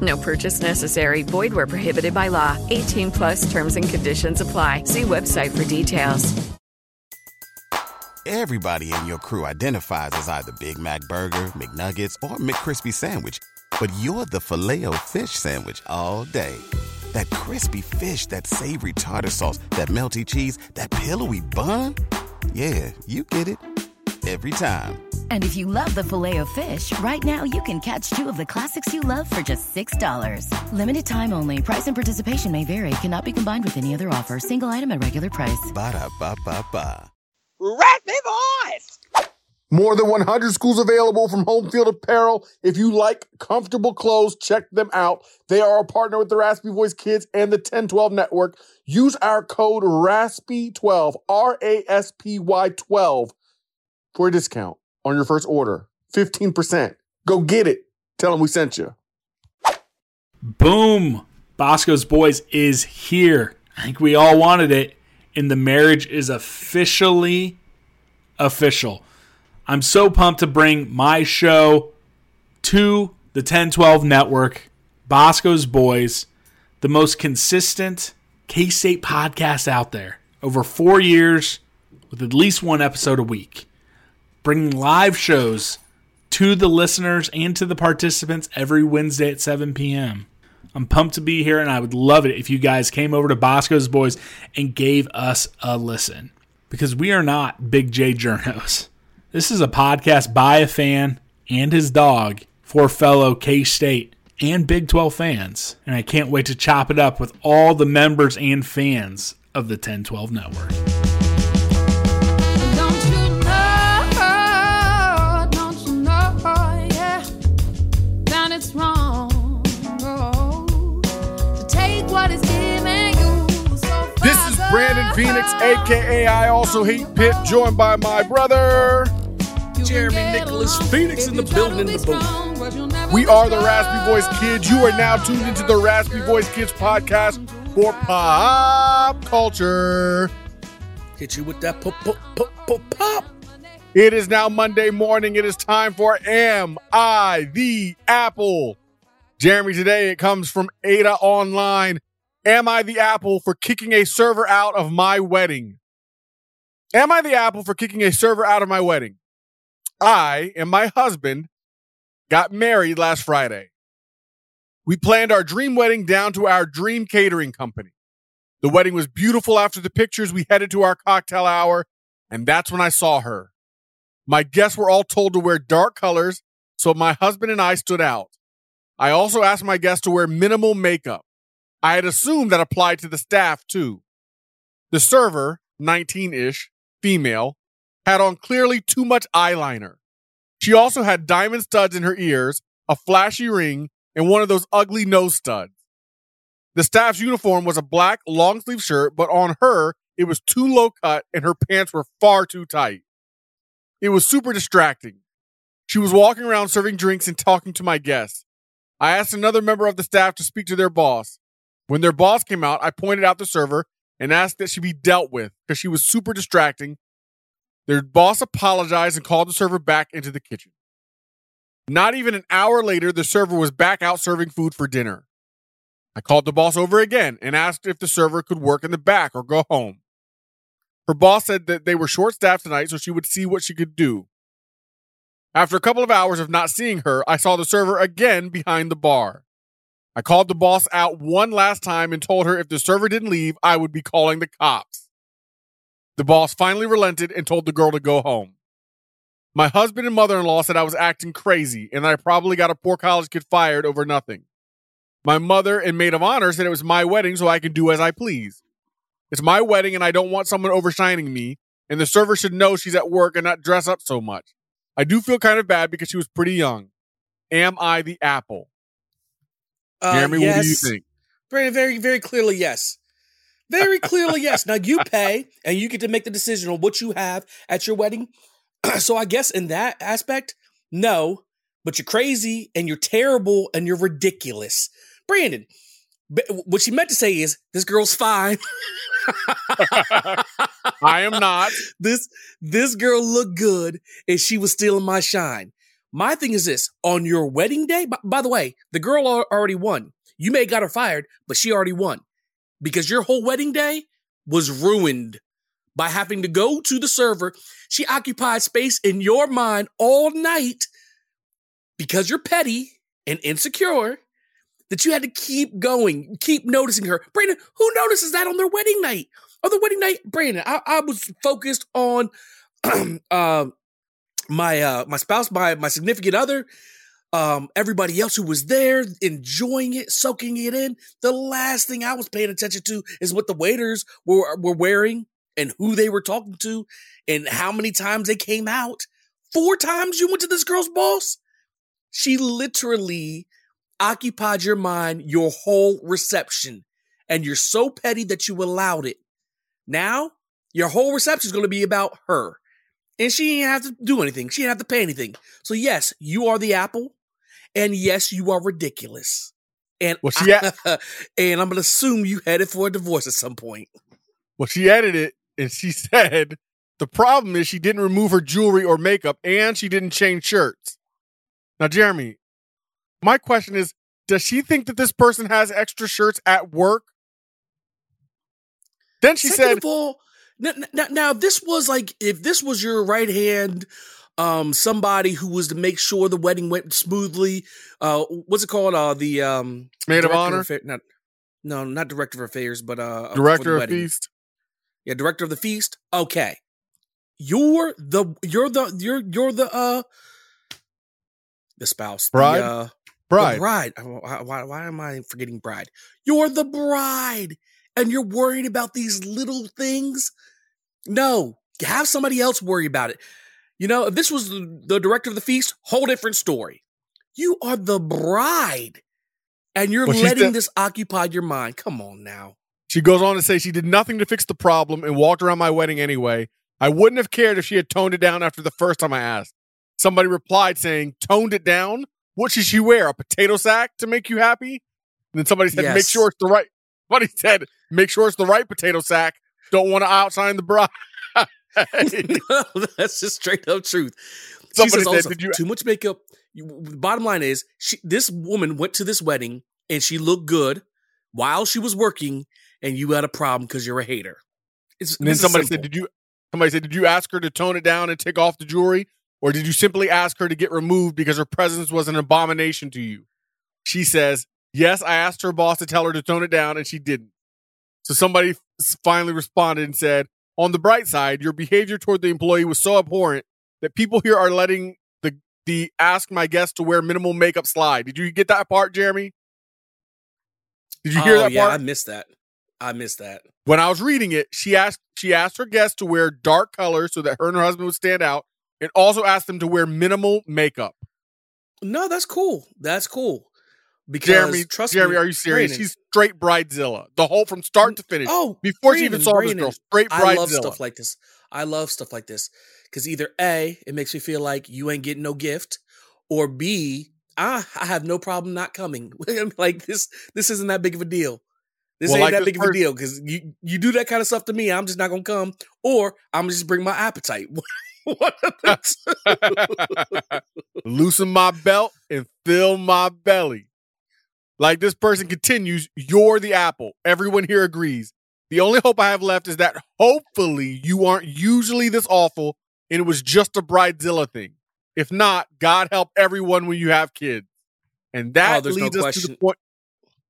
No purchase necessary. Void where prohibited by law. 18 plus terms and conditions apply. See website for details. Everybody in your crew identifies as either Big Mac Burger, McNuggets, or McCrispy Sandwich. But you're the filet fish Sandwich all day. That crispy fish, that savory tartar sauce, that melty cheese, that pillowy bun. Yeah, you get it. Every time. And if you love the filet of fish, right now you can catch two of the classics you love for just $6. Limited time only. Price and participation may vary. Cannot be combined with any other offer. Single item at regular price. Ba da ba ba ba. Raspy Voice! More than 100 schools available from Home Field Apparel. If you like comfortable clothes, check them out. They are a partner with the Raspy Voice Kids and the 1012 Network. Use our code RASPY12, R A S P Y 12, for a discount on your first order. 15%. Go get it. Tell them we sent you. Boom! Bosco's Boys is here. I think we all wanted it, and the marriage is officially official. I'm so pumped to bring my show to the 1012 network, Bosco's Boys, the most consistent K State podcast out there. Over four years with at least one episode a week. Bringing live shows to the listeners and to the participants every Wednesday at 7 p.m. I'm pumped to be here, and I would love it if you guys came over to Bosco's Boys and gave us a listen. Because we are not Big J Journos. This is a podcast by a fan and his dog for fellow K State and Big 12 fans. And I can't wait to chop it up with all the members and fans of the 1012 network. Phoenix, aka I Also Hate Pitt, joined by my brother. Jeremy Nicholas Phoenix in the building in the booth. We are the Raspy Voice Kids. You are now tuned into the Raspy Voice Kids podcast for pop culture. Hit you with that pop, pop, pop, pop, pop. It is now Monday morning. It is time for Am I the Apple? Jeremy, today it comes from Ada Online. Am I the Apple for kicking a server out of my wedding? Am I the Apple for kicking a server out of my wedding? I and my husband got married last Friday. We planned our dream wedding down to our dream catering company. The wedding was beautiful after the pictures. We headed to our cocktail hour, and that's when I saw her. My guests were all told to wear dark colors, so my husband and I stood out. I also asked my guests to wear minimal makeup. I had assumed that applied to the staff too. The server, 19 ish, female, had on clearly too much eyeliner. She also had diamond studs in her ears, a flashy ring, and one of those ugly nose studs. The staff's uniform was a black long sleeve shirt, but on her, it was too low cut and her pants were far too tight. It was super distracting. She was walking around serving drinks and talking to my guests. I asked another member of the staff to speak to their boss. When their boss came out, I pointed out the server and asked that she be dealt with because she was super distracting. Their boss apologized and called the server back into the kitchen. Not even an hour later, the server was back out serving food for dinner. I called the boss over again and asked if the server could work in the back or go home. Her boss said that they were short staffed tonight, so she would see what she could do. After a couple of hours of not seeing her, I saw the server again behind the bar. I called the boss out one last time and told her if the server didn't leave, I would be calling the cops. The boss finally relented and told the girl to go home. My husband and mother in law said I was acting crazy and I probably got a poor college kid fired over nothing. My mother and maid of honor said it was my wedding, so I can do as I please. It's my wedding and I don't want someone overshining me, and the server should know she's at work and not dress up so much. I do feel kind of bad because she was pretty young. Am I the apple? Uh, Jeremy, what do you yes. think? Very, very, very clearly, yes. Very clearly, yes. Now you pay and you get to make the decision on what you have at your wedding. so I guess in that aspect, no, but you're crazy and you're terrible and you're ridiculous. Brandon, what she meant to say is this girl's fine. I am not. This this girl looked good and she was stealing my shine. My thing is this: on your wedding day. By, by the way, the girl al- already won. You may got her fired, but she already won because your whole wedding day was ruined by having to go to the server. She occupied space in your mind all night because you're petty and insecure. That you had to keep going, keep noticing her. Brandon, who notices that on their wedding night? On the wedding night, Brandon, I, I was focused on uh, my uh, my spouse, my my significant other, um, everybody else who was there, enjoying it, soaking it in. The last thing I was paying attention to is what the waiters were were wearing and who they were talking to and how many times they came out. Four times you went to this girl's boss. She literally occupied your mind your whole reception, and you're so petty that you allowed it. Now your whole reception is going to be about her. And she didn't have to do anything. She didn't have to pay anything. So yes, you are the apple. And yes, you are ridiculous. And Well, she I- and I'm gonna assume you headed for a divorce at some point. Well, she edited it and she said the problem is she didn't remove her jewelry or makeup and she didn't change shirts. Now, Jeremy, my question is does she think that this person has extra shirts at work? Then she Second said, of all, now, now, now this was like if this was your right hand, um, somebody who was to make sure the wedding went smoothly. Uh, what's it called? Uh, the um, Maid of honor? affa- not, no, not director of affairs, but uh, director of feast. Yeah, director of the feast. Okay. You're the you're the you're you're the uh the spouse. Bride? The, uh, Bride. The bride. Uh, Why, why, why am I forgetting bride? You're the bride and you're worried about these little things. No, have somebody else worry about it. You know, if this was the, the director of the feast, whole different story. You are the bride and you're Well, letting said- this occupy your mind. Come on now. She goes on to say she did nothing to fix the problem and walked around my wedding anyway. I wouldn't have cared if she had toned it down after the first time I asked. Somebody replied saying, toned it down? What should she wear? A potato sack to make you happy? And then somebody said, make sure it's the right. Somebody said, make sure it's the right potato sack. Don't want to outshine the bride. no, that's just straight up truth. She Somebody says said, also, "Did you-" too much makeup. Bottom line is, she, this woman went to this wedding and she looked good while she was working, and you had a problem because you're a hater. It's, And then somebody said, "Did you?" Somebody said, "Did you ask her to tone it down and take off the jewelry, or did you simply ask her to get removed because her presence was an abomination to you?" She says, "Yes, I asked her boss to tell her to tone it down, and she didn't." So somebody finally responded and said, "On the bright side, your behavior toward the employee was so abhorrent that people here are letting the the ask my guest to wear minimal makeup slide." Did you get that part, Jeremy? Did you hear oh, that yeah, part? I missed that. I missed that. when I was reading it, she asked she asked her guests to wear dark colors so that her and her husband would stand out, and also asked them to wear minimal makeup. No, that's cool. That's cool. Because Jeremy, trust Jeremy, me, are you serious? Brandon, She's straight bridezilla, the whole from start to finish. Oh, before she even Brandon, saw this girl, straight bridezilla. I love stuff like this. I love stuff like this because either a it makes me feel like you ain't getting no gift, or b I I have no problem not coming. like this this isn't that big of a deal. This Well, ain't like that big of a deal because you you do that kind of stuff to me. I'm just not gonna come, or I'm gonna just bring my appetite. One of the two. Loosen my belt and fill my belly. Like this person continues, you're the apple. Everyone here agrees. The only hope I have left is that hopefully you aren't usually this awful and it was just a bridezilla thing. If not, God help everyone when you have kids. And that Oh, there's no leads us to the point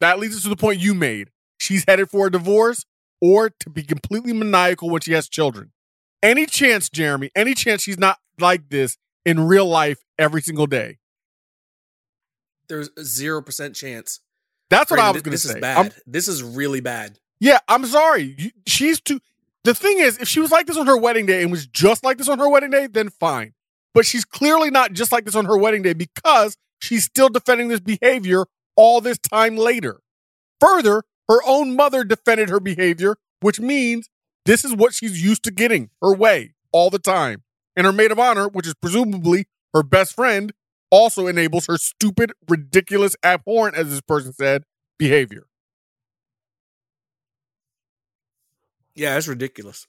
that leads us to the point you made. She's headed for a divorce. or to be completely maniacal when she has children. Any chance, Jeremy, any chance she's not like this in real life every single day? There's a zero percent chance. That's what I was going to say. This is I'm- bad. this is really bad. Yeah, I'm sorry. You- She's too. The thing is, if she was like this on her wedding day and was just like this on her wedding day, then fine. But she's clearly not just like this on her wedding day because she's still defending this behavior all this time later. Further, her own mother defended her behavior, which means this is what she's used to getting her way all the time. And her maid of honor, which is presumably her best friend, also enables her stupid, ridiculous, abhorrent, as this person said, behavior. Yeah, it's ridiculous.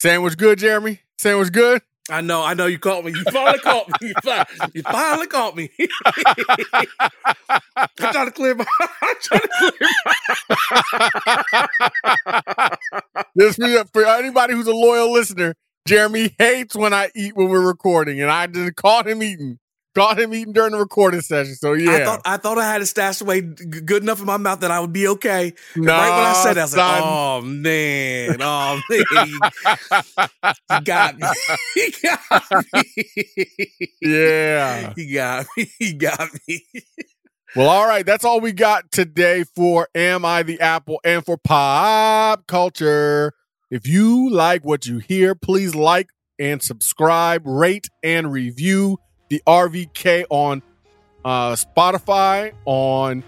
Sandwich good, Jeremy? Sandwich good? I know, I know you caught me. You finally caught me. You finally, you finally caught me. I'm trying to clear my I'm trying to clear This for, for anybody who's a loyal listener, Jeremy hates when I eat when we're recording, and I just caught him eating. Caught him eating during the recording session. So yeah, I thought I thought I had it stashed away good enough in my mouth that I would be okay. Nah, right when I said that, I was son. like, "Oh man, oh man, you got me, he got me, yeah. he got me, he got me." Well, all right. That's all we got today for Am I the Apple and for pop culture. If you like what you hear, please like and subscribe, rate and review the RVK on uh, Spotify, on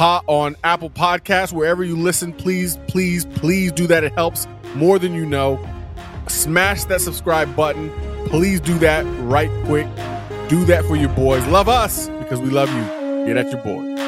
on Apple Podcasts, wherever you listen. Please, please, please do that. It helps more than you know. Smash that subscribe button. Please do that right quick. Do that for your boys. Love us because we love you. Get at your boy.